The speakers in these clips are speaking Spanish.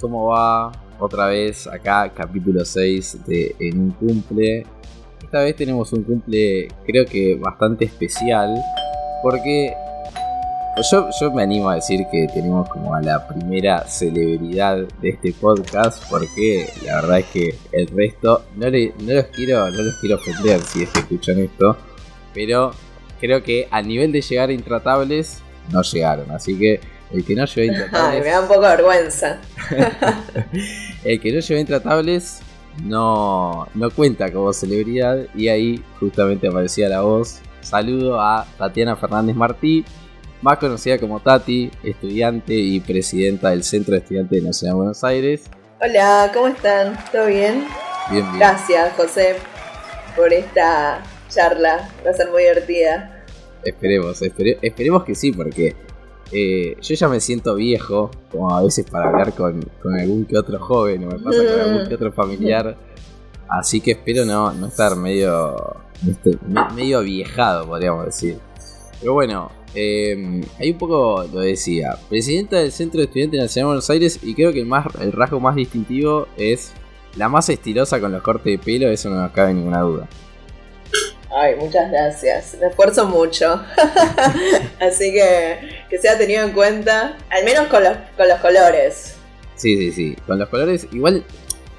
¿cómo va? Otra vez acá, capítulo 6 de En un cumple. Esta vez tenemos un cumple creo que bastante especial porque yo, yo me animo a decir que tenemos como a la primera celebridad de este podcast porque la verdad es que el resto no, le, no, los, quiero, no los quiero ofender si es que escuchan esto, pero creo que a nivel de llegar a intratables no llegaron, así que el que no llevó intratables. me da un poco de vergüenza. el que no llevó intratables no, no cuenta como celebridad. Y ahí justamente aparecía la voz. Saludo a Tatiana Fernández Martí, más conocida como Tati, estudiante y presidenta del Centro de Estudiantes de Nacional de Buenos Aires. Hola, ¿cómo están? ¿Todo bien? Bien, bien. Gracias, José, por esta charla. Va a ser muy divertida. Esperemos, esperemos que sí, porque eh, yo ya me siento viejo, como a veces para hablar con, algún que otro joven, o me pasa con algún que otro familiar. Así que espero no, no estar medio, este, medio viejado, podríamos decir. Pero bueno, eh, ahí un poco lo decía. Presidenta del Centro de Estudiantes Nacional de Buenos Aires y creo que el, más, el rasgo más distintivo es la más estilosa con los cortes de pelo, eso no nos cabe ninguna duda. Ay, muchas gracias. Me esfuerzo mucho. Así que que sea tenido en cuenta, al menos con los, con los colores. Sí, sí, sí. Con los colores, igual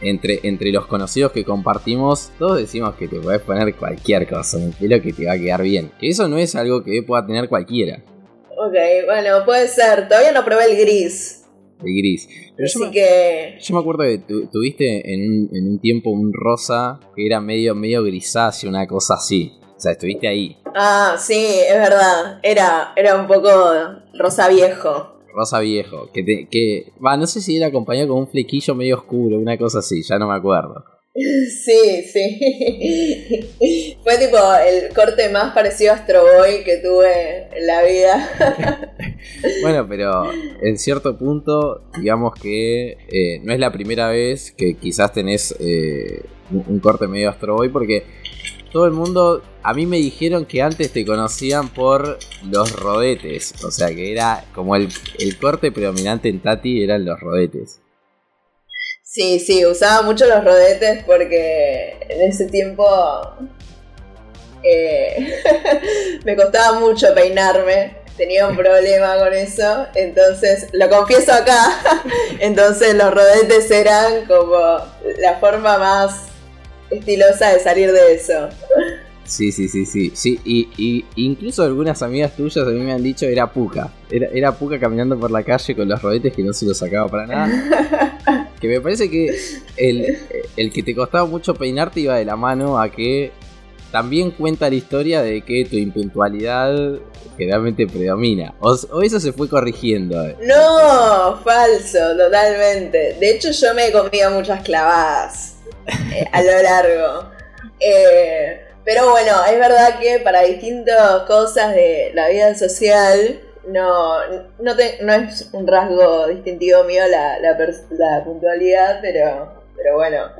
entre, entre los conocidos que compartimos, todos decimos que te puedes poner cualquier cosa en el pelo que te va a quedar bien. Que eso no es algo que pueda tener cualquiera. Ok, bueno, puede ser. Todavía no probé el gris el gris. Pero yo, me, que... yo me acuerdo que tuviste en un, tiempo un rosa que era medio, medio grisáceo, una cosa así. O sea, estuviste ahí. Ah, sí, es verdad. Era, era un poco rosa viejo. Rosa viejo. Que, que va, no sé si era acompañado con un flequillo medio oscuro, una cosa así, ya no me acuerdo. Sí, sí. Fue tipo el corte más parecido a Astro Boy que tuve en la vida. bueno, pero en cierto punto, digamos que eh, no es la primera vez que quizás tenés eh, un, corte medio Astro Boy porque todo el mundo, a mí me dijeron que antes te conocían por los rodetes. O sea que era como el, el corte predominante en Tati eran los rodetes. Sí, sí, usaba mucho los rodetes porque en ese tiempo eh, me costaba mucho peinarme. Tenía un problema con eso, entonces lo confieso acá. Entonces los rodetes eran como la forma más estilosa de salir de eso. Sí, sí, sí, sí. sí y, incluso algunas amigas tuyas a mí me han dicho era Puca. Era, era Puca caminando por la calle con los rodetes que no se los sacaba para nada. que me parece que el, que te costaba mucho peinarte iba de la mano a que también cuenta la historia de que tu impuntualidad generalmente predomina. O, eso se fue corrigiendo. No, falso, totalmente. De hecho yo me he comido muchas clavadas eh, a lo largo. Eh, pero bueno, es verdad que para distintas cosas de la vida social no, no, no es un rasgo distintivo mío la, la, puntualidad, pero, pero bueno,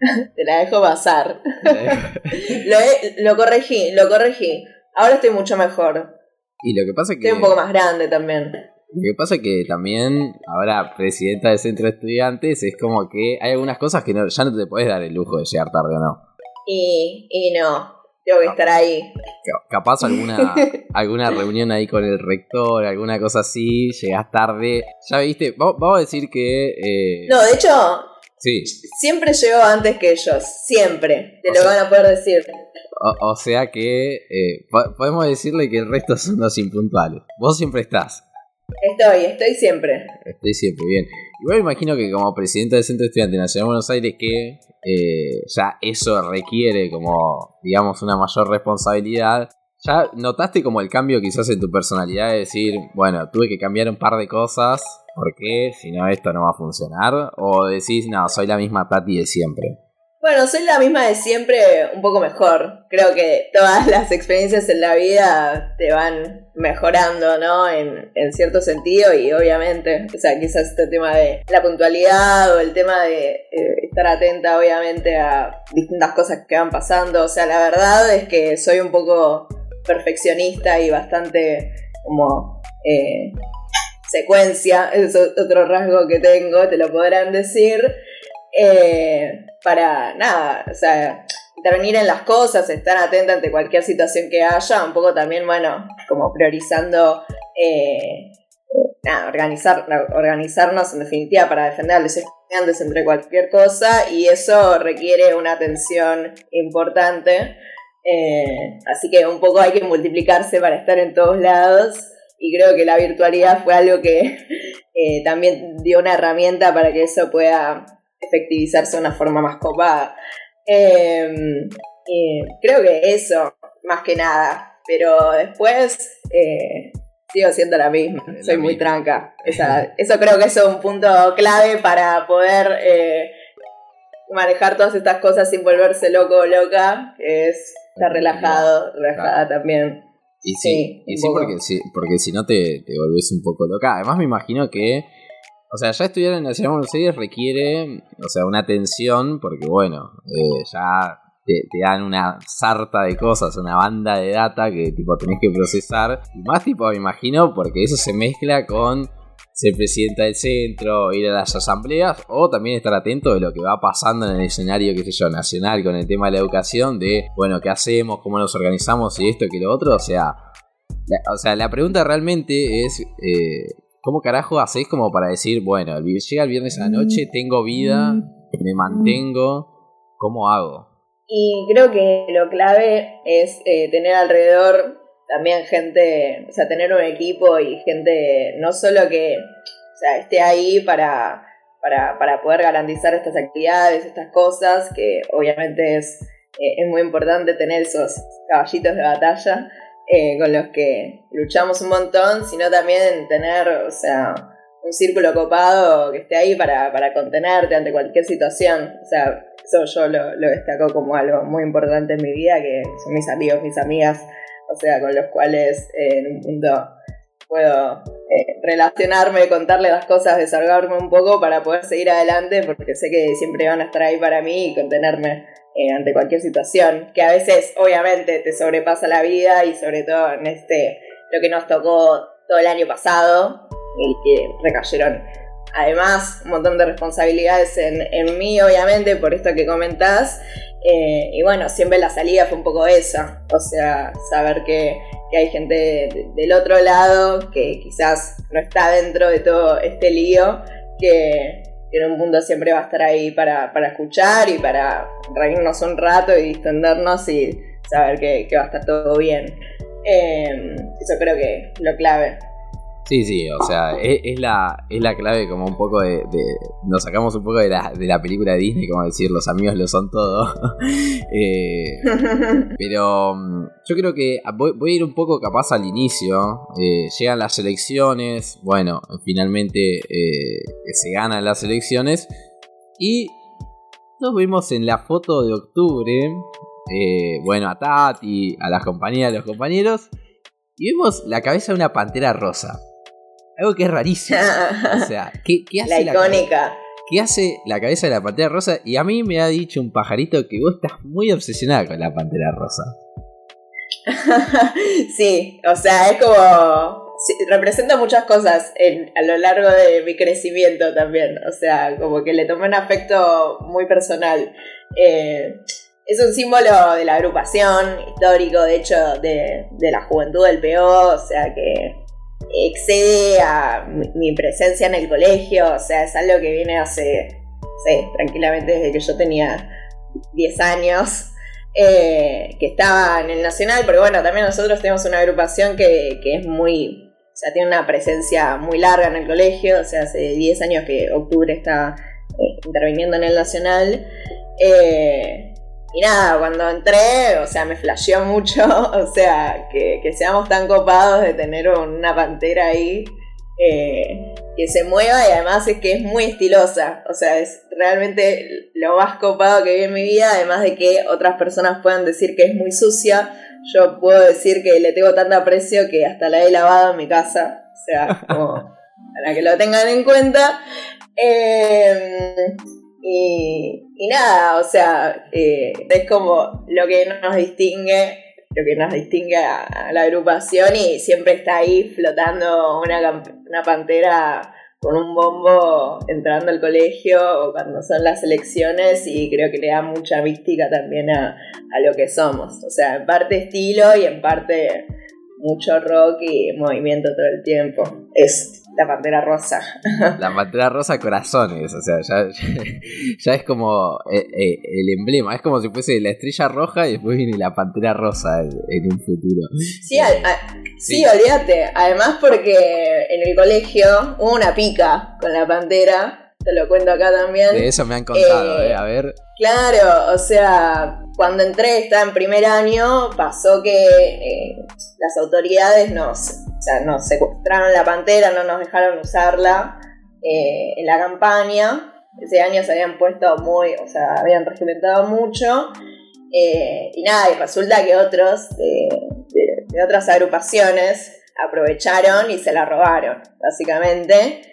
te la dejo pasar. lo, lo corregí, lo corregí. Ahora estoy mucho mejor. Y lo que pasa que... Estoy un poco más grande también. Lo que pasa es que también, ahora presidenta del centro de estudiantes, es como que hay algunas cosas que ya no te puedes dar el lujo de llegar tarde o no. Y, y no, tengo que estar ahí. Capaz alguna, alguna reunión ahí con el rector, alguna cosa así, llegas tarde. Ya viste, vamos a decir que... Eh, no, de hecho, sí. siempre llego antes que ellos, siempre, te lo van a poder decir. O, sea que eh, podemos decirle que el resto son los impuntuales. Vos siempre estás. Estoy, estoy siempre. Estoy siempre, bien. Igual imagino que como presidente del Centro de Estudiantes Nacional de Buenos Aires, que eh, ya eso requiere como, digamos, una mayor responsabilidad. ¿Ya notaste como el cambio quizás en tu personalidad de decir, bueno, tuve que cambiar un par de cosas porque si no esto no va a funcionar? ¿O decís, no, soy la misma Tati de siempre? Bueno, soy la misma de siempre, un poco mejor. Creo que todas las experiencias en la vida te van mejorando, ¿no? En, cierto sentido y obviamente, o sea, quizás este tema de la puntualidad o el tema de eh, estar atenta, obviamente, a distintas cosas que van pasando. O sea, la verdad es que soy un poco perfeccionista y bastante como... Eh, secuencia, es otro rasgo que tengo, te lo podrán decir, eh, para nada, o sea, intervenir en las cosas, estar atenta ante cualquier situación que haya, un poco también, bueno, como priorizando, eh, organizar, organizarnos en definitiva para defender a los estudiantes entre cualquier cosa y eso requiere una atención importante. Eh, así que un poco hay que multiplicarse para estar en todos lados y creo que la virtualidad fue algo que eh, también dio una herramienta para que eso pueda efectivizarse de una forma más copada. Em, creo que eso, más que nada, pero después eh, sigo siendo la misma, soy muy tranca. eso creo que es un punto clave para poder manejar todas estas cosas sin volverse loco o loca, que es estar relajado, relajada también. Y sí, y sí porque, sí, porque si no te, te volvés un poco loca. Además me imagino que, o sea, ya estudiar en de Buenos Aires requiere, o sea, una atención, porque bueno, eh, ya te, dan una sarta de cosas, una banda de data que tipo tenés que procesar. Y más tipo, me imagino, porque eso se mezcla con ser presidenta del centro, ir a las asambleas o también estar atento de lo que va pasando en el escenario, qué sé yo, nacional con el tema de la educación, de, bueno, qué hacemos, cómo nos organizamos y esto, que lo otro, o sea, la, o sea, la pregunta realmente es, eh, ¿cómo carajo hacéis como para decir, bueno, llega el viernes a la noche, tengo vida, me mantengo, ¿cómo hago? Y creo que lo clave es eh, tener alrededor también gente, o sea, tener un equipo y gente no solo que o sea, esté ahí para, para, para poder garantizar estas actividades, estas cosas, que obviamente es, eh, es muy importante tener esos caballitos de batalla eh, con los que luchamos un montón, sino también tener, o sea, un círculo copado que esté ahí para, para contenerte ante cualquier situación. O sea, eso yo lo, lo destaco como algo muy importante en mi vida, que son mis amigos, mis amigas, o sea, con los cuales eh, en un punto puedo eh, relacionarme, contarle las cosas, desahogarme un poco para poder seguir adelante, porque sé que siempre van a estar ahí para mí y contenerme eh, ante cualquier situación, que a veces obviamente te sobrepasa la vida y sobre todo en este, lo que nos tocó todo el año pasado, y que recayeron además un montón de responsabilidades en, en mí, obviamente, por esto que comentás, eh, y bueno, siempre la salida fue un poco esa, o sea, saber que, hay gente del otro lado que quizás no está dentro de todo este lío, que, en un mundo siempre va a estar ahí para, escuchar y para reírnos un rato y distendernos y saber que, va a estar todo bien. Eh, eso creo que es lo clave. Sí, sí, o sea, es, la, es la clave como un poco de, Nos sacamos un poco de la, de la película de Disney, como decir, los amigos lo son todo. Eh, pero mm, yo creo que voy, a ir un poco capaz al inicio. Eh, llegan las elecciones, bueno, finalmente eh, se ganan las elecciones. Y nos vimos en la foto de octubre, bueno, a Tati, a las compañías, a los compañeros. Y vemos la cabeza de una pantera rosa. Algo que es rarísimo. o sea, ¿qué, hace la icónica? ¿Qué hace la cabeza de la pantera rosa? Y a mí me ha dicho un pajarito que vos estás muy obsesionada con la pantera rosa. sí, o sea, es como. representa muchas cosas a lo largo de mi crecimiento también. O sea, como que le tomé un afecto muy personal. Eh, es un símbolo de la agrupación histórico, de hecho, de, de la juventud del PO, o sea que excede a mi, presencia en el colegio, o sea, es algo que viene hace, sé, tranquilamente desde que yo tenía 10 años, eh, que estaba en el Nacional, pero bueno, también nosotros tenemos una agrupación que, es muy, o sea, tiene una presencia muy larga en el colegio, o sea, hace 10 años que octubre está eh, interviniendo en el Nacional. Eh, y nada, cuando entré, o sea, me flasheó mucho, o sea, que, seamos tan copados de tener una pantera ahí eh, que se mueva y además es que es muy estilosa, o sea, es realmente lo más copado que vi en mi vida, además de que otras personas puedan decir que es muy sucia, yo puedo decir que le tengo tanto aprecio que hasta la he lavado en mi casa, o sea, como para que lo tengan en cuenta. Eh, y, nada, o sea, eh, es como lo que nos distingue lo que nos distingue a, la agrupación y siempre está ahí flotando una, una pantera con un bombo entrando al colegio cuando son las elecciones y creo que le da mucha mística también a, a lo que somos. O sea, en parte estilo y en parte mucho rock y movimiento todo el tiempo. La pantera rosa. La pantera rosa corazones, o sea, ya, ya, es como eh, eh, el emblema, es como si fuese la estrella roja y después viene la pantera rosa en, un futuro. Sí, sí, olvídate, además porque en el colegio hubo una pica con la pantera te lo cuento acá también. De eso me han contado, eh, a ver. Claro, o sea, cuando entré, estaba en primer año, pasó que eh, las autoridades nos, o sea, nos secuestraron la pantera, no nos dejaron usarla eh, en la campaña. Ese año se habían puesto muy, o sea, habían regimentado mucho. y nada, y resulta que otros de otras agrupaciones aprovecharon y se la robaron, básicamente.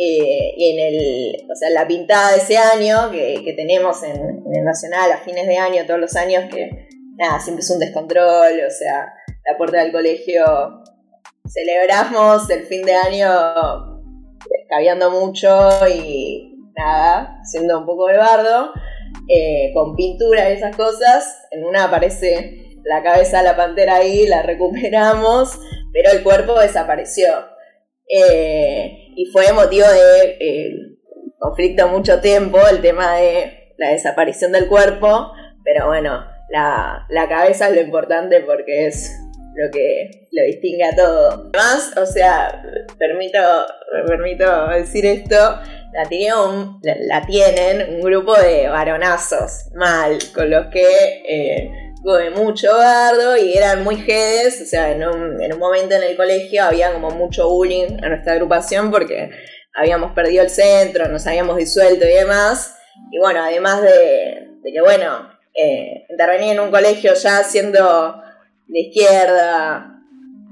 Eh, y en el, o sea, la pintada de ese año que, tenemos en, el Nacional a fines de año, todos los años, que nada, siempre es un descontrol, o sea, la puerta del colegio celebramos el fin de año escabeando mucho y nada, siendo un poco de bardo, eh, con pintura y esas cosas. En una aparece la cabeza de la pantera ahí, la recuperamos, pero el cuerpo desapareció. Eh, y fue motivo de eh, conflicto mucho tiempo el tema de la desaparición del cuerpo, pero bueno, la, cabeza es lo importante porque es lo que lo distingue a todo. Además, o sea, permito, permito decir esto, la, la, tienen un grupo de varonazos mal, con los que eh, de mucho bardo y eran muy jedes, o sea, en un, en un momento en el colegio había como mucho bullying a nuestra agrupación porque habíamos perdido el centro, nos habíamos disuelto y demás. Y bueno, además de, que, bueno, eh, intervenir en un colegio ya siendo de izquierda,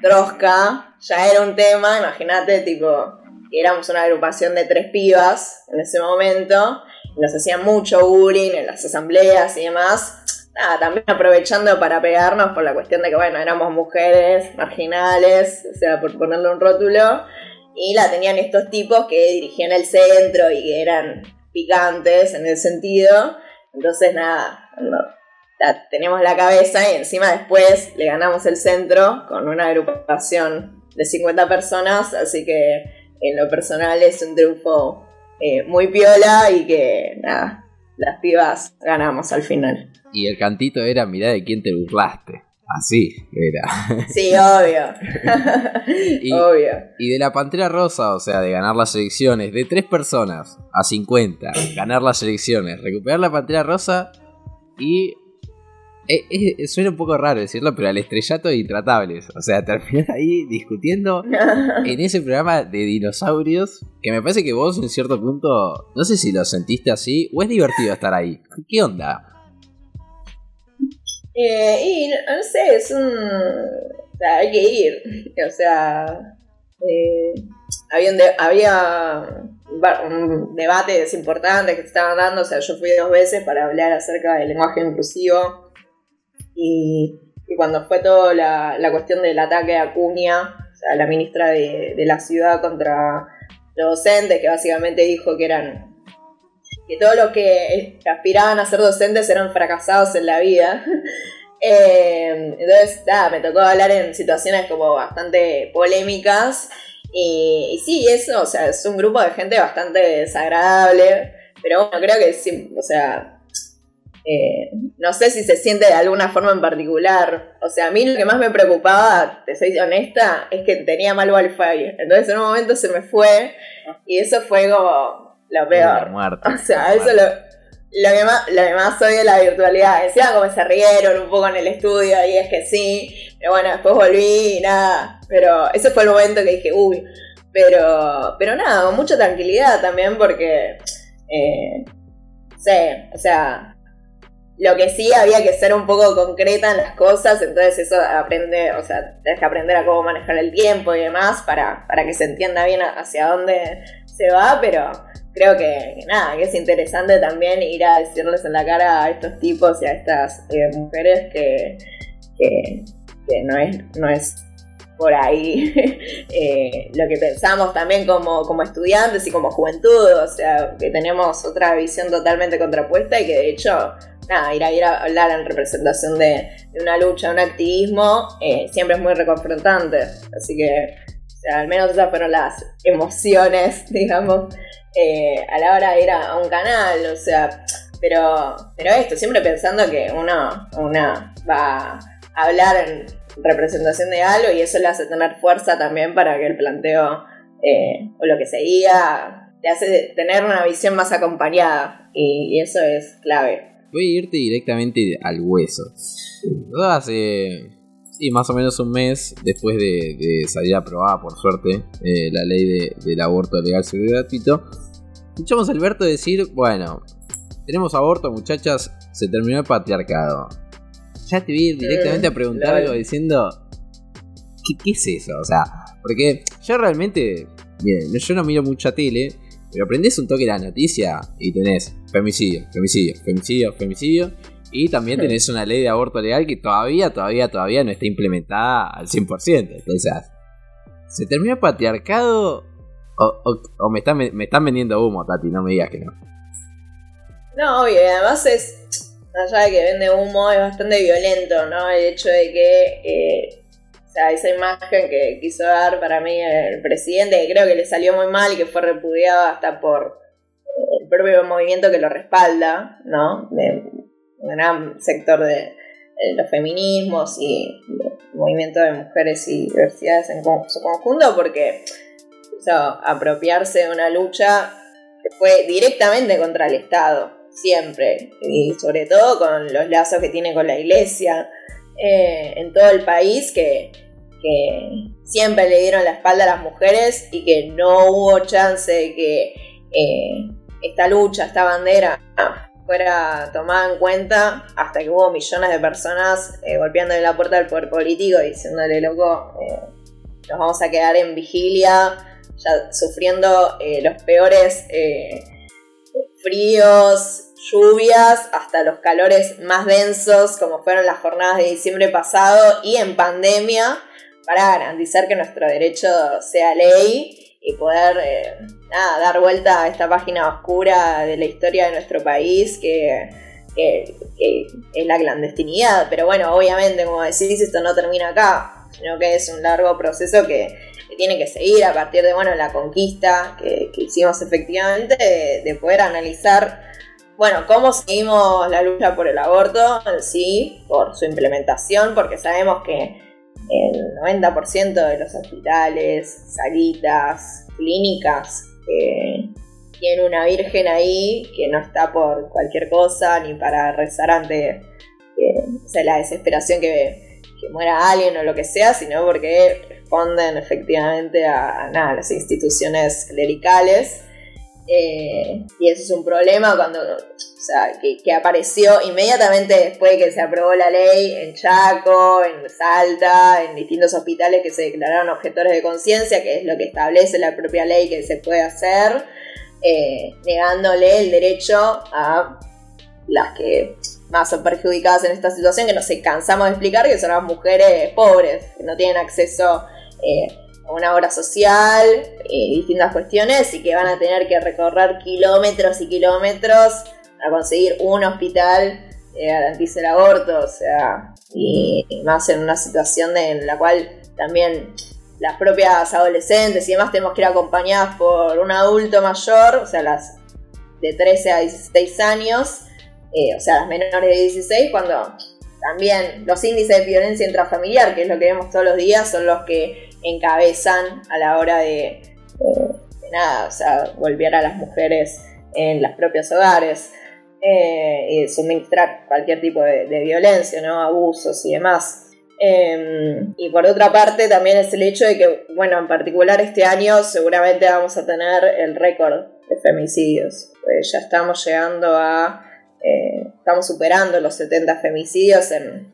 trosca, ya era un tema, imagínate, tipo, que éramos una agrupación de tres pibas en ese momento, nos hacían mucho bullying en las asambleas y demás nada, también aprovechando para pegarnos por la cuestión de que, bueno, éramos mujeres marginales, o sea, por ponerle un rótulo, y la tenían estos tipos que dirigían el centro y que eran picantes en el sentido. Entonces, nada, teníamos la cabeza y encima después le ganamos el centro con una agrupación de 50 personas, así que en lo personal es un triunfo eh, muy piola y que, nada, las pibas ganamos al final. Y el cantito era, mirá de quién te burlaste. Así era. Sí, obvio. y, obvio. Y de la Pantera Rosa, o sea, de ganar las elecciones, de tres personas a 50, ganar las elecciones, recuperar la Pantera Rosa y eh, suena un poco raro decirlo, pero al estrellato de intratables. O sea, terminar ahí discutiendo en ese programa de dinosaurios. Que me parece que vos en cierto punto, no sé si lo sentiste así, o es divertido estar ahí. ¿Qué onda? Eh, y no, sé, es un... O sea, hay que ir. O sea, eh, había, había debates importantes que se estaban dando. O sea, yo fui dos veces para hablar acerca del lenguaje inclusivo y, cuando fue toda la, cuestión del ataque a Acuña, o sea, la ministra de, la ciudad contra los docentes, que básicamente dijo que eran que todos los que aspiraban a ser docentes eran fracasados en la vida. Eh, entonces, nada, me tocó hablar en situaciones como bastante polémicas. Y, sí, eso, o sea, es un grupo de gente bastante desagradable. Pero bueno, creo que sí, o sea, eh, no sé si se siente de alguna forma en particular. O sea, a mí lo que más me preocupaba, te soy honesta, es que tenía mal wifi. Entonces en un momento se me fue y eso fue como lo peor. o sea, eso lo, lo, que más, lo que más soy de la virtualidad. Decían como se rieron un poco en el estudio y es que sí. Pero bueno, después volví y nada. Pero ese fue el momento que dije, uy. Pero, pero nada, con mucha tranquilidad también porque... Eh, sé, o sea, lo que sí había que ser un poco concreta en las cosas, entonces eso aprende, o sea, tienes que aprender a cómo manejar el tiempo y demás para, para que se entienda bien hacia dónde se va, pero creo que, nada, que es interesante también ir a decirles en la cara a estos tipos y a estas eh, mujeres que, que, no, es, no es por ahí eh, lo que pensamos también como, como estudiantes y como juventud, o sea, que tenemos otra visión totalmente contrapuesta y que de hecho, nada, ir a, ir a hablar en representación de, una lucha, un activismo, eh, siempre es muy reconfrontante, así que, o sea, al menos esas fueron las emociones, digamos, eh, a la hora de ir a, un canal, o sea, pero, pero esto, siempre pensando que uno, uno va a hablar en representación de algo y eso le hace tener fuerza también para que el planteo eh, o lo que seguía le hace tener una visión más acompañada y, eso es clave. Voy a irte directamente al hueso. Hace sí, más o menos un mes después de, salir aprobada, por suerte, eh, la ley del aborto legal, seguro y gratuito, escuchamos a Alberto decir, bueno, tenemos aborto, muchachas, se terminó el patriarcado ya te vi directamente a preguntar algo diciendo, ¿qué, es eso? O sea, porque yo realmente, bien, yo no miro mucha tele, pero aprendes un toque la noticia y tenés femicidio, femicidio, femicidio, femicidio. Y también tenés una ley de aborto legal que todavía, todavía, todavía no está implementada al 100%. Entonces, ¿se terminó el patriarcado o, me, están, me están vendiendo humo, Tati? No me digas que no. No, obvio, además es allá de que vende humo, es bastante violento, ¿no? El hecho de que, eh, o sea, esa imagen que quiso dar para mí el presidente, que creo que le salió muy mal y que fue repudiado hasta por eh, el propio movimiento que lo respalda, ¿no? De un gran sector de, los feminismos y el movimiento de mujeres y diversidades en su conjunto, porque quiso apropiarse de una lucha que fue directamente contra el Estado siempre, y sobre todo con los lazos que tiene con la iglesia eh, en todo el país, que, siempre le dieron la espalda a las mujeres y que no hubo chance de que eh, esta lucha, esta bandera fuera tomada en cuenta hasta que hubo millones de personas eh, golpeándole la puerta del poder político y diciéndole, loco, nos vamos a quedar en vigilia, ya sufriendo los peores fríos, lluvias hasta los calores más densos como fueron las jornadas de diciembre pasado y en pandemia para garantizar que nuestro derecho sea ley y poder eh, dar vuelta a esta página oscura de la historia de nuestro país que, es la clandestinidad. Pero bueno, obviamente, como decís, esto no termina acá, sino que es un largo proceso que, tiene que seguir a partir de bueno, la conquista que, hicimos efectivamente, de poder analizar bueno, ¿cómo seguimos la lucha por el aborto? Sí, por su implementación, porque sabemos que el 90% de los hospitales, salitas, clínicas, eh, tienen una virgen ahí que no está por cualquier cosa ni para rezar ante la desesperación que, muera alguien o lo que sea, sino porque responden efectivamente a, a las instituciones clericales eh, y eso es un problema cuando, o sea, que, apareció inmediatamente después de que se aprobó la ley en Chaco, en Salta, en distintos hospitales que se declararon objetores de conciencia, que es lo que establece la propia ley que se puede hacer, eh, negándole el derecho a las que más son perjudicadas en esta situación, que nos cansamos de explicar, que son las mujeres pobres, que no tienen acceso eh, una obra social y distintas cuestiones y que van a tener que recorrer kilómetros y kilómetros a conseguir un hospital que garantice el aborto, o sea, y, más en una situación en la cual también las propias adolescentes y demás tenemos que ir acompañadas por un adulto mayor, o sea, las de 13 a 16 años, eh, o sea, las menores de 16, cuando también los índices de violencia intrafamiliar, que es lo que vemos todos los días, son los que encabezan a la hora de, nada, o sea, volver a las mujeres en los propios hogares eh, y suministrar cualquier tipo de, violencia, ¿no? abusos y demás. Em, y por otra parte también es el hecho de que, bueno, en particular este año seguramente vamos a tener el récord de femicidios. Pues ya estamos llegando a, eh, estamos superando los 70 femicidios en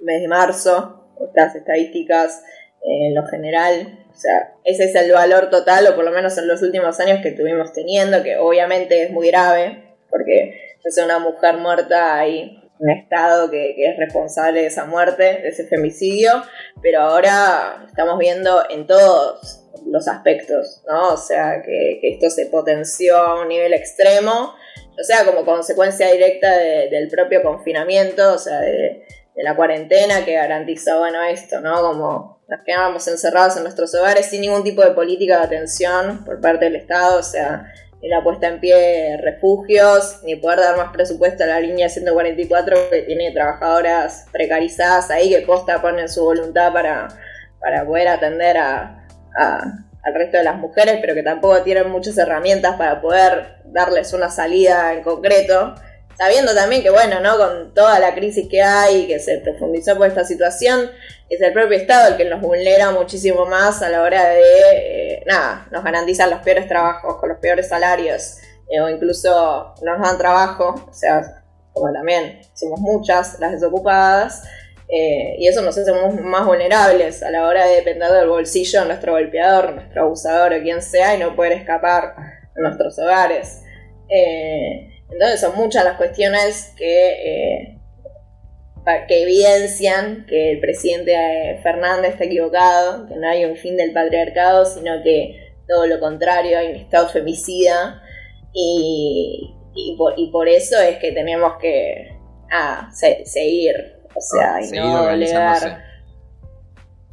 mes de marzo. Estas estadísticas en lo general. O sea, ese es el valor total, o por lo menos en los últimos años que estuvimos teniendo, que obviamente es muy grave, porque es una mujer muerta hay un Estado que, es responsable de esa muerte, de ese femicidio, pero ahora estamos viendo en todos los aspectos, ¿no? O sea, que, esto se potenció a un nivel extremo, o sea, como consecuencia directa del propio confinamiento, o sea, de, la cuarentena que garantizó, bueno, esto, ¿no? Como nos quedábamos encerrados en nuestros hogares sin ningún tipo de política de atención por parte del Estado, o sea, ni la puesta en pie de refugios, ni poder dar más presupuesto a la línea 144 que tiene trabajadoras precarizadas ahí que posta ponen su voluntad para, para poder atender a, al resto de las mujeres, pero que tampoco tienen muchas herramientas para poder darles una salida en concreto. Sabiendo también que, bueno, ¿no? Con toda la crisis que hay, que se profundizó por esta situación, es el propio Estado el que nos vulnera muchísimo más a la hora de, eh, nada, nos garantizan los peores trabajos, con los peores salarios, eh, o incluso nos dan trabajo, o sea, como también somos muchas las desocupadas, eh, y eso nos hace más vulnerables a la hora de depender del bolsillo de nuestro golpeador, nuestro abusador o quien sea, y no poder escapar a nuestros hogares. Entonces son muchas las cuestiones que, eh, que evidencian que el presidente eh, Fernández está equivocado, que no hay un fin del patriarcado, sino que todo lo contrario, hay un estado femicida y, por, eso es que tenemos que ah, seguir, o sea, y no.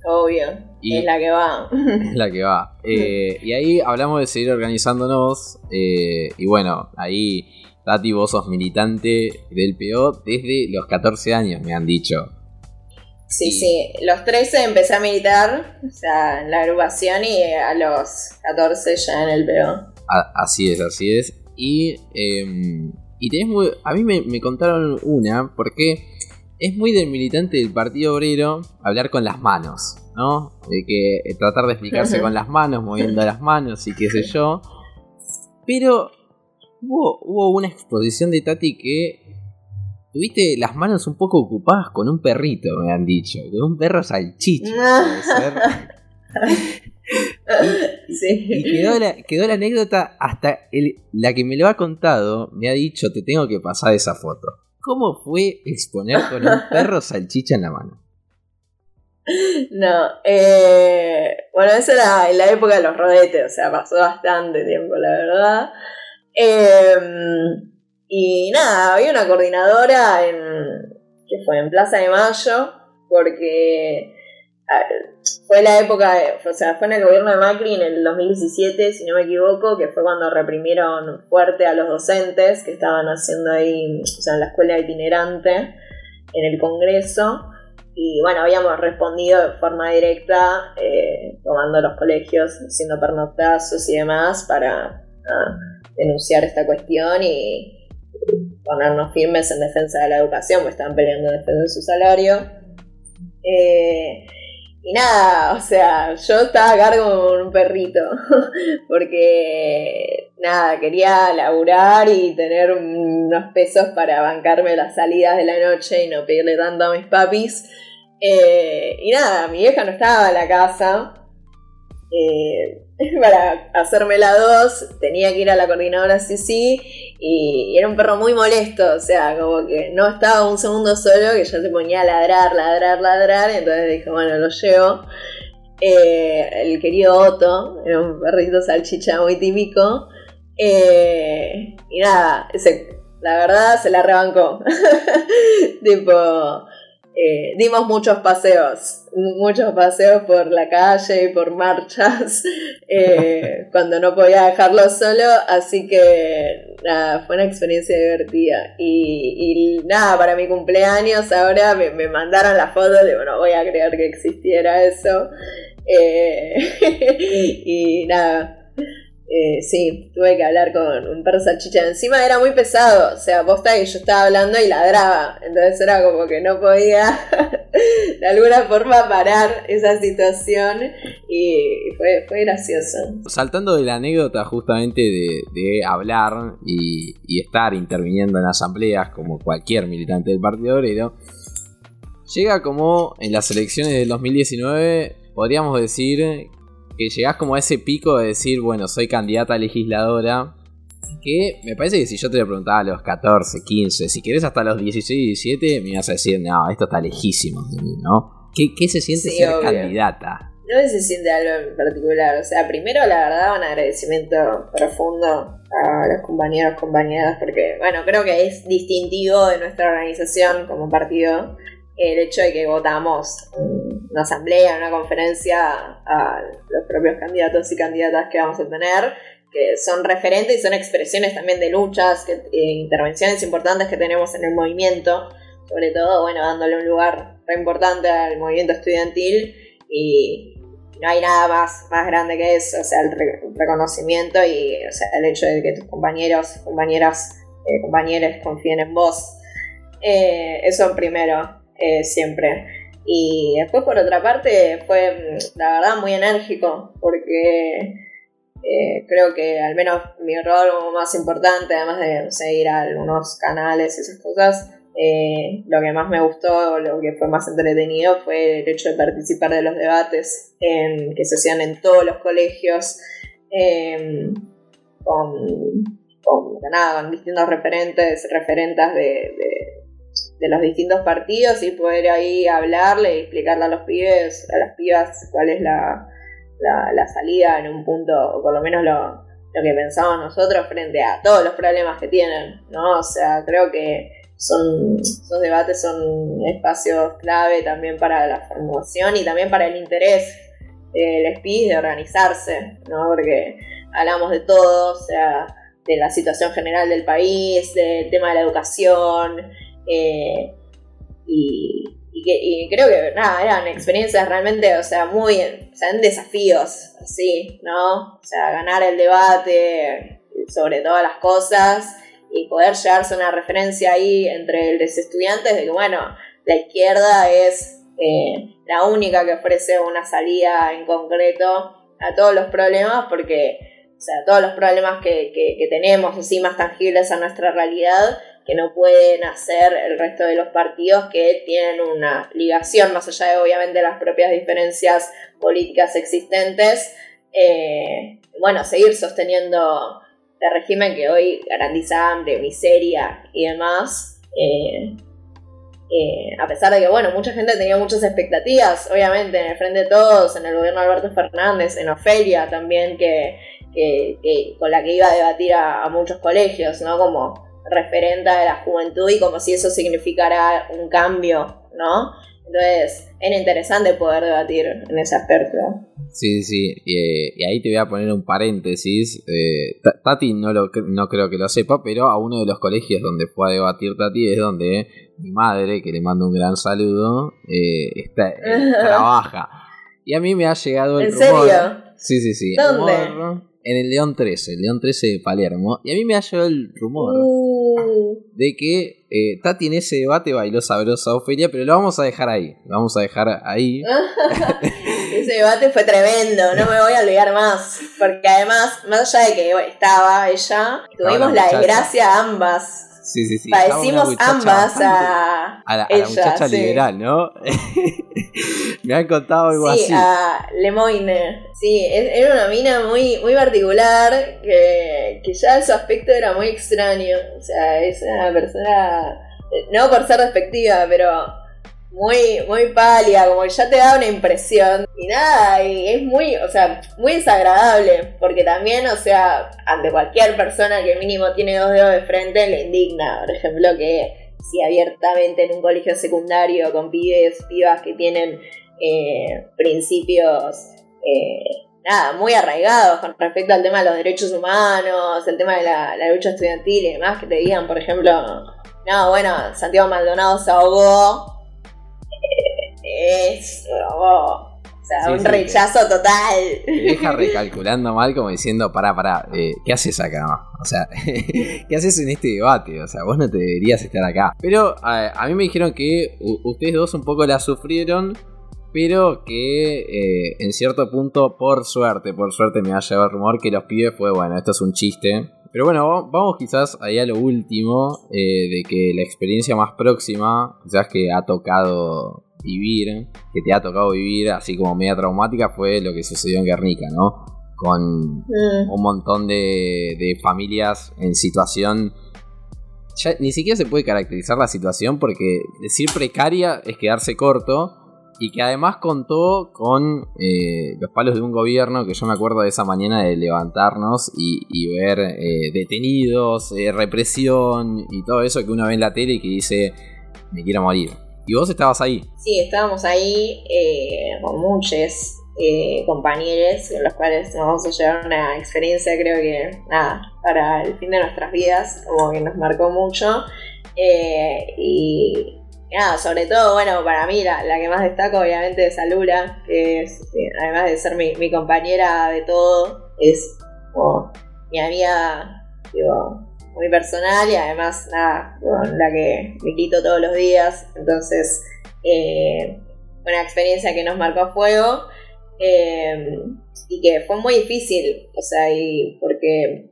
Obvio, es la que va. Es la que va. Eh, y ahí hablamos de seguir organizándonos. y bueno, ahí Tati, vos sos militante del PO desde los 14 años, me han dicho. Sí, sí, los 13 empecé a militar, o sea, en la agrupación y a los 14 ya en el PO. así es, así es. Y, em, y tenés muy, a mí me, contaron una, porque es muy del militante del Partido Obrero hablar con las manos, ¿no? De que eh, tratar de explicarse con las manos, moviendo las manos y qué sé yo. Pero Hubo, una exposición de Tati que tuviste las manos un poco ocupadas con un perrito, me han dicho. Con un perro salchicha, y, quedó, la, anécdota hasta la que me lo ha contado, me ha dicho, te tengo que pasar esa foto. ¿Cómo fue exponer con un perro salchicha en la mano? No, eh, bueno, eso era en la época de los rodetes, o sea, pasó bastante tiempo, la verdad. Em, y nada, había una coordinadora en, que fue en Plaza de Mayo, porque fue la época, o sea, fue en el gobierno de Macri en el 2017, si no me equivoco, que fue cuando reprimieron fuerte a los docentes que estaban haciendo ahí, o sea, en la escuela itinerante, en el Congreso. Y bueno, habíamos respondido de forma directa, eh, tomando los colegios, haciendo pernoctazos y demás, para denunciar esta cuestión y ponernos firmes en defensa de la educación, pues estaban peleando en defensa de su salario. Eh, y nada, o sea, yo estaba a cargo con un perrito, porque nada, quería laburar y tener unos pesos para bancarme las salidas de la noche y no pedirle tanto a mis papis. Eh, y nada, mi vieja no estaba en la casa. Eh, para hacerme la dos, tenía que ir a la coordinadora sí sí y era un perro muy molesto, o sea, como que no estaba un segundo solo, que ya se ponía a ladrar, ladrar, ladrar, y entonces dije, bueno, lo llevo. Eh, el querido Otto, era un perrito salchicha muy típico. Eh, y nada, ese, la verdad se la rebancó. tipo, eh, dimos muchos paseos, muchos paseos por la calle y por marchas eh, cuando no podía dejarlo solo, así que nada, fue una experiencia divertida. Y, nada, para mi cumpleaños ahora me, mandaron la foto de, bueno, voy a creer que existiera eso. Eh, y nada, eh, sí, tuve que hablar con un perro salchicha. Encima era muy pesado, o sea, posta que yo estaba hablando y ladraba. Entonces era como que no podía de alguna forma parar esa situación y fue, fue gracioso. Saltando de la anécdota justamente de, hablar y, y, estar interviniendo en asambleas como cualquier militante del Partido Obrero, llega como en las elecciones del 2019, podríamos decir que llegás como a ese pico de decir, bueno, soy candidata a legisladora Que me parece que si yo te lo preguntaba a los 14, 15, si querés hasta los 16, 17, me ibas a decir, no, esto está lejísimo de mí, ¿no? ¿Qué, se siente ser candidata? No se siente algo en particular. O sea, primero, la verdad, un agradecimiento profundo a los compañeros, compañeras, porque, bueno, creo que es distintivo de nuestra organización como partido el hecho de que votamos una asamblea, una conferencia a los propios candidatos y candidatas que vamos a tener, que son referentes y son expresiones también de luchas, que, eh, intervenciones importantes que tenemos en el movimiento, sobre todo, bueno, dándole un lugar re importante al movimiento estudiantil y no hay nada más, más grande que eso, o sea, el, reconocimiento y o sea, el hecho de que tus compañeros, compañeras, eh, compañeros confíen en vos. Eh, eso primero. Eh, siempre. Y después, por otra parte, fue, la verdad, muy enérgico, porque eh, creo que al menos mi rol más importante, además de seguir algunos canales y esas cosas, eh, lo que más me gustó, lo que fue más entretenido fue el hecho de participar de los debates que se hacían en todos los colegios con, con, con distintos referentes, referentas de los distintos partidos y poder ahí hablarle y explicarle a los pibes, a las pibas, cuál es la, la, salida en un punto, o por lo menos lo, que pensamos nosotros frente a todos los problemas que tienen, ¿no? O sea, creo que son, esos debates son espacios clave también para la formación y también para el interés del SPIS de organizarse, ¿no? Porque hablamos de todo, o sea, de la situación general del país, del tema de la educación, eh, y, creo que nada, eran experiencias realmente, o sea, muy, o desafíos, así, ¿no? O sea, ganar el debate sobre todas las cosas y poder llevarse una referencia ahí entre los estudiantes de que, bueno, la izquierda es eh, la única que ofrece una salida en concreto a todos los problemas porque, o sea, todos los problemas que, que, que tenemos así más tangibles a nuestra realidad que no pueden hacer el resto de los partidos que tienen una ligación, más allá de obviamente las propias diferencias políticas existentes, eh, bueno, seguir sosteniendo el régimen que hoy garantiza hambre, miseria y demás. Eh, eh, a pesar de que, bueno, mucha gente tenía muchas expectativas, obviamente, en el Frente de Todos, en el gobierno de Alberto Fernández, en Ofelia también, que, con la que iba a debatir a, a muchos colegios, ¿no? Como referente de la juventud y como si eso significara un cambio, ¿no? Entonces, era interesante poder debatir en ese aspecto. Sí, sí, y, y ahí te voy a poner un paréntesis. Eh, Tati no, lo, no creo que lo sepa, pero a uno de los colegios donde fue a debatir Tati es donde mi madre, que le mando un gran saludo, eh, está, eh, trabaja. Y a mí me ha llegado el ¿En serio? Sí, sí, sí. ¿Dónde? En el León 13, el León 13 de Palermo. Y a mí me ha llegado el rumor uh. de que eh, Tati en ese debate bailó sabrosa Ofelia, pero lo vamos a dejar ahí. Lo vamos a dejar ahí. ese debate fue tremendo, no me voy a olvidar más. Porque además, más allá de que estaba ella, tuvimos la desgracia ambas Sí, sí, sí. Padecimos ambas a, a, la, muchacha liberal, ¿no? Me han contado algo así. Sí, a Lemoyne. Sí, era una mina muy, muy particular que, que ya su aspecto era muy extraño. O sea, es una persona, no por ser despectiva, pero muy, muy pálida, como que ya te da una impresión. Y nada, y es muy, o sea, muy desagradable, porque también, o sea, ante cualquier persona que mínimo tiene dos dedos de frente, le indigna, por ejemplo, que si abiertamente en un colegio secundario con pibes, pibas que tienen eh, principios, eh, nada, muy arraigados con respecto al tema de los derechos humanos, el tema de la, la lucha estudiantil y demás, que te digan, por ejemplo, no, bueno, Santiago Maldonado se ahogó es o sea, un rechazo total. Te deja recalculando mal como diciendo, pará, pará, eh, ¿qué haces acá? O sea, ¿qué haces en este debate? O sea, vos no te deberías estar acá. Pero a, mí me dijeron que ustedes dos un poco la sufrieron, pero que eh, en cierto punto, por suerte, por suerte me ha llegado el rumor que los pibes fue, bueno, esto es un chiste. Pero bueno, vamos quizás ahí a lo último, eh, de que la experiencia más próxima, quizás que ha tocado vivir, que te ha tocado vivir así como media traumática, fue lo que sucedió en Guernica, ¿no? con Mm. un montón de, de familias en situación... Ya ni siquiera se puede caracterizar la situación porque decir precaria es quedarse corto y que además contó con eh, los palos de un gobierno que yo me acuerdo de esa mañana de levantarnos y, y ver eh, detenidos, eh, represión y todo eso que uno ve en la tele y que dice me quiero morir. Y vos estabas ahí. Sí, estábamos ahí con muchos compañeros, con los cuales nos vamos a llevar una experiencia, creo que, nada, para el fin de nuestras vidas, como que nos marcó mucho. Eh, nada, sobre todo, bueno, para mí la, la que más destaco, obviamente, es Alura, que es, eh, además de ser mi, mi compañera de todo, es mi amiga, digo, muy personal y además, nada, la que milito todos los días. Entonces, eh, una experiencia que nos marcó a fuego eh, y que fue muy difícil, o sea, y porque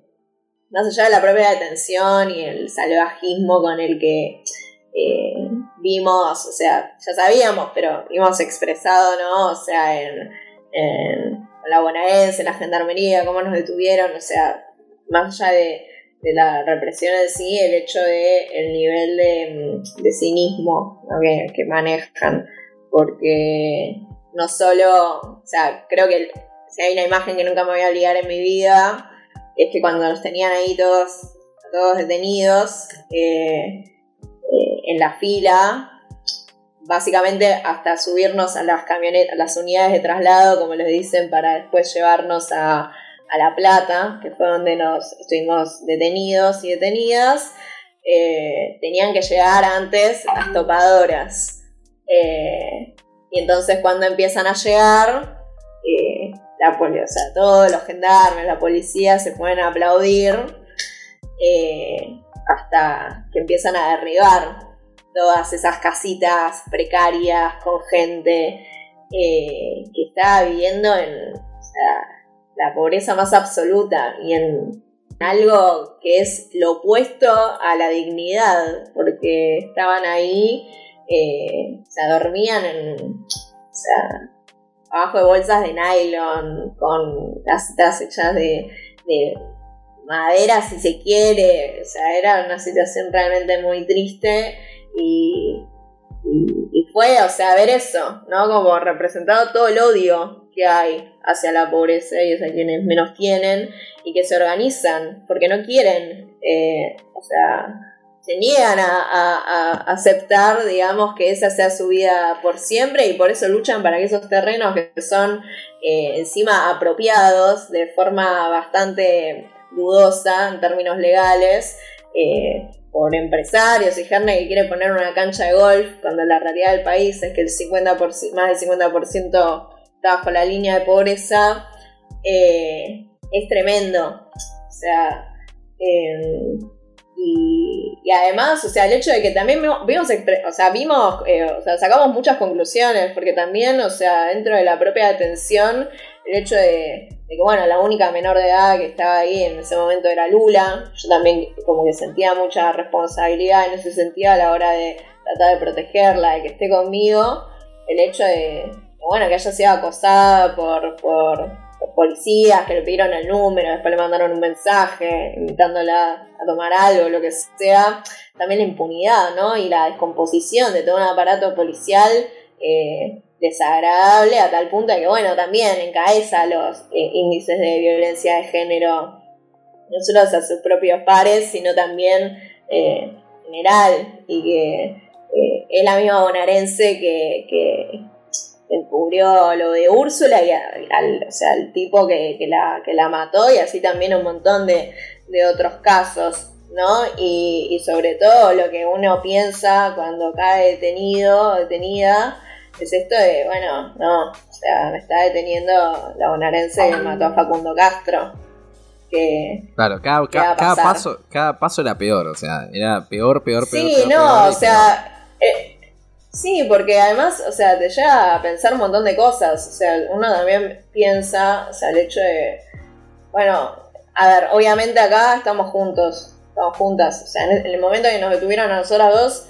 más allá de la propia detención y el salvajismo con el que eh, vimos, o sea, ya sabíamos, pero vimos expresado, ¿no? O sea, en, en la bonaerense, en la gendarmería, cómo nos detuvieron, o sea, más allá de, de la represión en sí, el hecho de el nivel de, cinismo que, que manejan, porque no solo, o sea, creo que si hay una imagen que nunca me voy a olvidar en mi vida, es que cuando nos tenían ahí todos, todos detenidos eh, en la fila, básicamente hasta subirnos a las camionetas, las unidades de traslado, como les dicen, para después llevarnos a, a La Plata, que fue donde nos estuvimos detenidos y detenidas, eh, tenían que llegar antes las topadoras. Eh, y entonces cuando empiezan a llegar, eh, la o todos los gendarmes, la policía se ponen a aplaudir hasta que empiezan a derribar todas esas casitas precarias con gente eh, que estaba viviendo en la pobreza más absoluta y en algo que es lo opuesto a la dignidad, porque estaban ahí, eh, dormían en, abajo de bolsas de nylon, con casitas hechas de, de madera si se quiere, o sea, era una situación realmente muy triste y, y, fue, o sea, ver eso, ¿no? Como representado todo el odio que hay hacia la pobreza y hacia quienes menos tienen y que se organizan porque no quieren, eh, o sea, se niegan a, a- a aceptar, digamos, que esa sea su vida por siempre y por eso luchan para que esos terrenos que son eh, encima apropiados de forma bastante dudosa en términos legales eh, por empresarios y gente que quiere poner una cancha de golf cuando la realidad del país es que el 50%, más del 50% está bajo la línea de pobreza, eh, es tremendo. O sea, eh, y, además, o sea, el hecho de que también vimos, o sea, vimos, eh, o sea, sacamos muchas conclusiones, porque también, o sea, dentro de la propia detención, el hecho de, de que, bueno, la única menor de edad que estaba ahí en ese momento era Lula, yo también como que sentía mucha responsabilidad en ese sentido a la hora de tratar de protegerla, de que esté conmigo, el hecho de, bueno, que haya sido acosada por, por, por policías que le pidieron el número, después le mandaron un mensaje invitándola a tomar algo, lo que sea, también la impunidad, ¿no? Y la descomposición de todo un aparato policial eh, desagradable a tal punto que, bueno, también encaeza los eh, índices de violencia de género, no solo hacia sus propios pares, sino también eh, general, y que eh, es la misma bonaerense que, que encubrió lo de Úrsula y al, al- o sea, el tipo que, que la, que la mató y así también un montón de, de otros casos, ¿no? Y, y sobre todo lo que uno piensa cuando cae detenido, detenida, es esto de, bueno, no, o sea, me está deteniendo la bonaerense que mató a Facundo Castro. Que, Claro, cada, paso, cada paso era peor, o sea, era peor, peor, peor. Sí, peor, no, peor, o sea, eh, sí, porque además, o sea, te llega a pensar un montón de cosas. O sea, uno también piensa, o sea, el hecho de, bueno, a ver, obviamente acá estamos juntos, estamos juntas. O sea, en el momento que nos detuvieron a nosotras dos,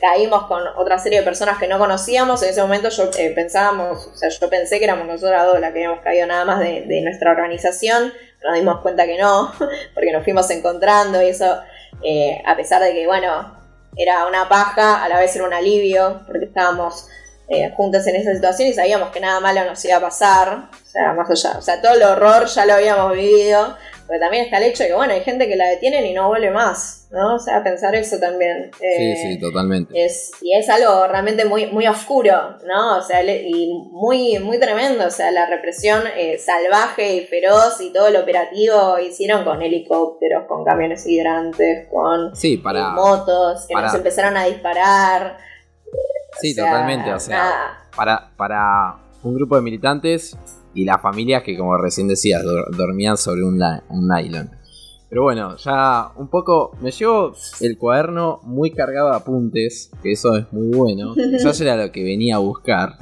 caímos con otra serie de personas que no conocíamos. En ese momento yo eh, pensábamos, o sea, yo pensé que éramos nosotras dos las que habíamos caído nada más de, nuestra organización. Nos dimos cuenta que no, porque nos fuimos encontrando y eso, eh, a pesar de que, bueno, era una paja, a la vez era un alivio, porque estábamos eh, juntas en esa situación y sabíamos que nada malo nos iba a pasar. O sea, más allá, o sea, todo el horror ya lo habíamos vivido. Pero también está el hecho de que, bueno, hay gente que la detienen y no vuelve más, ¿no? O sea, pensar eso también. sí, sí, totalmente. Es, y es algo realmente muy, muy oscuro, ¿no? O sea, y muy, muy tremendo. O sea, la represión eh, salvaje y feroz y todo el operativo hicieron con helicópteros, con camiones hidrantes, con sí, para, motos, que nos empezaron a disparar. Sí, totalmente. O sea, para, para un grupo de militantes y las familias que, como recién decías, dormían sobre un, un nylon. Pero bueno, ya un poco me llevo el cuaderno muy cargado de apuntes, que eso es muy bueno. Eso era lo que venía a buscar.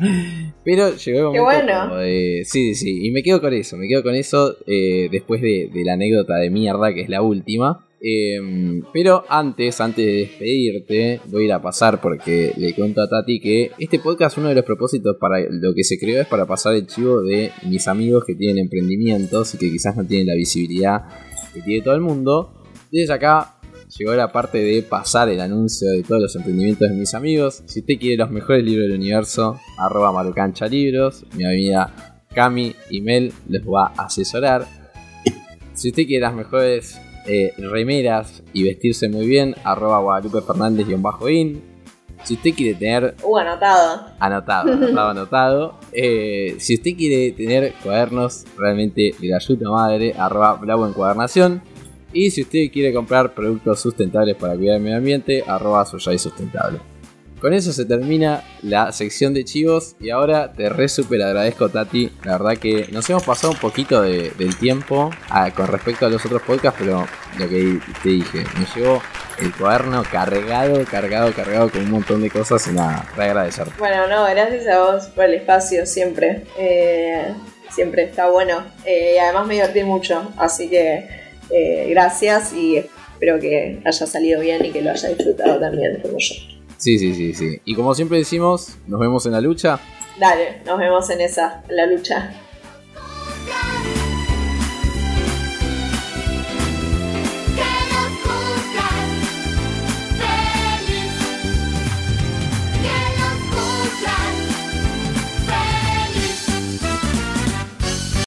Pero llegó Qué bueno. de... Sí, sí, y me quedo con eso, me quedo con eso eh, después de, de, la anécdota de mierda, que es la última. Em, pero antes, antes de despedirte, voy a ir a pasar porque le cuento a Tati que este podcast, uno de los propósitos para lo que se creó es para pasar el chivo de mis amigos que tienen emprendimientos y que quizás no tienen la visibilidad que tiene todo el mundo. Desde acá llegó la parte de pasar el anuncio de todos los emprendimientos de mis amigos. Si usted quiere los mejores libros del universo, arroba marucancha libros. Mi amiga Cami y Mel les va a asesorar. Si usted quiere las mejores eh, remeras y vestirse muy bien, arroba Guadalupe Fernández-in. Si usted quiere tener... Uh, anotado. Anotado, anotado, anotado. Eh, si usted quiere tener cuadernos realmente de la ayuda madre, arroba Blau Encuadernación. Y si usted quiere comprar productos sustentables para cuidar el medio ambiente, arroba Sustentable. Con eso se termina la sección de chivos y ahora te re super agradezco Tati. La verdad que nos hemos pasado un poquito del tiempo ah, con respecto a los otros podcasts, pero lo que te dije, me llevo el cuaderno cargado, cargado, cargado con un montón de cosas y nada, re agradecer. Bueno, no, gracias a vos por el espacio siempre. Eh, siempre está bueno. Eh, y además me divertí mucho, así que eh, gracias y espero que haya salido bien y que lo haya disfrutado también como yo. Sí, sí, sí, sí. Y como siempre decimos, nos vemos en la lucha. Dale, nos vemos en esa, en la lucha.